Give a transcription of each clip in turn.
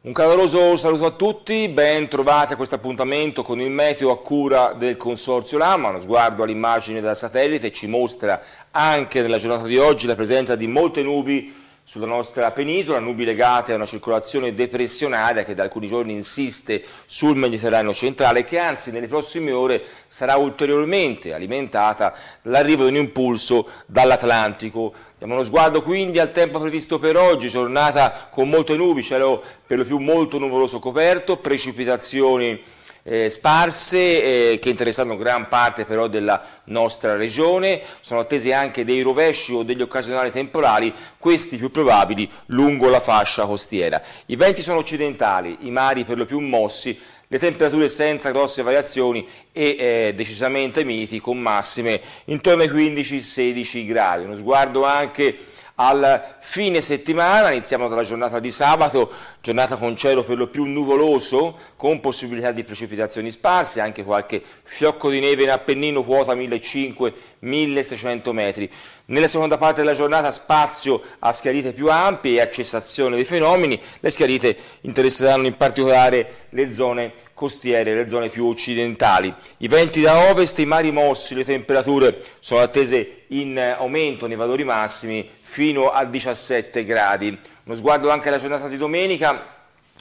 Un caloroso saluto a tutti, ben trovati a questo appuntamento con il meteo a cura del Consorzio Lama. Uno sguardo all'immagine dal satellite ci mostra anche nella giornata di oggi la presenza di molte nubi sulla nostra penisola, nubi legate a una circolazione depressionaria che da alcuni giorni insiste sul Mediterraneo centrale e che anzi nelle prossime ore sarà ulteriormente alimentata dall'arrivo di un impulso dall'Atlantico. Diamo uno sguardo quindi al tempo previsto per oggi, giornata con molte nubi, cielo per lo più molto nuvoloso coperto, precipitazioni eh, sparse eh, che interessano gran parte però della nostra regione, sono attesi anche dei rovesci o degli occasionali temporali, questi più probabili lungo la fascia costiera. I venti sono occidentali, i mari per lo più mossi, le temperature senza grosse variazioni e eh, decisamente miti con massime intorno ai 15-16 gradi. Uno sguardo anche al fine settimana, iniziamo dalla giornata di sabato, giornata con cielo per lo più nuvoloso, con possibilità di precipitazioni sparse, anche qualche fiocco di neve in Appennino, quota 1500-1600 metri. Nella seconda parte della giornata spazio a schiarite più ampie e a cessazione dei fenomeni, le schiarite interesseranno in particolare le zone costiere, le zone più occidentali. I venti da ovest, i mari mossi, le temperature sono attese in aumento nei valori massimi fino a 17 gradi. Uno sguardo anche alla giornata di domenica,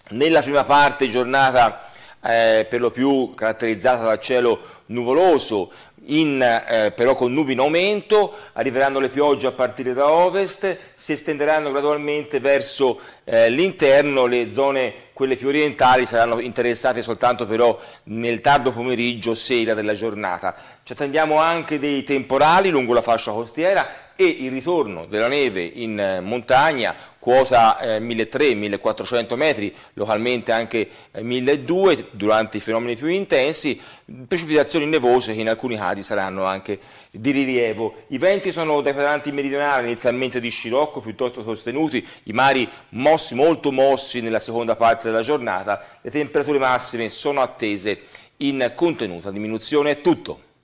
nella prima parte giornata eh, per lo più caratterizzata dal cielo nuvoloso, in, eh, però con nubi in aumento, arriveranno le piogge a partire da ovest, si estenderanno gradualmente verso eh, l'interno, le zone quelle più orientali saranno interessate soltanto però nel tardo pomeriggio, sera della giornata. Ci attendiamo anche dei temporali lungo la fascia costiera e il ritorno della neve in eh, montagna, quota eh, 1300-1400 metri, localmente anche eh, 1200 durante i fenomeni più intensi, precipitazioni nevose che in alcuni casi saranno anche di rilievo. I venti sono dai quadranti meridionali inizialmente di scirocco piuttosto sostenuti, i mari mossi, molto mossi nella seconda parte della giornata, le temperature massime sono attese in contenuta diminuzione. È tutto.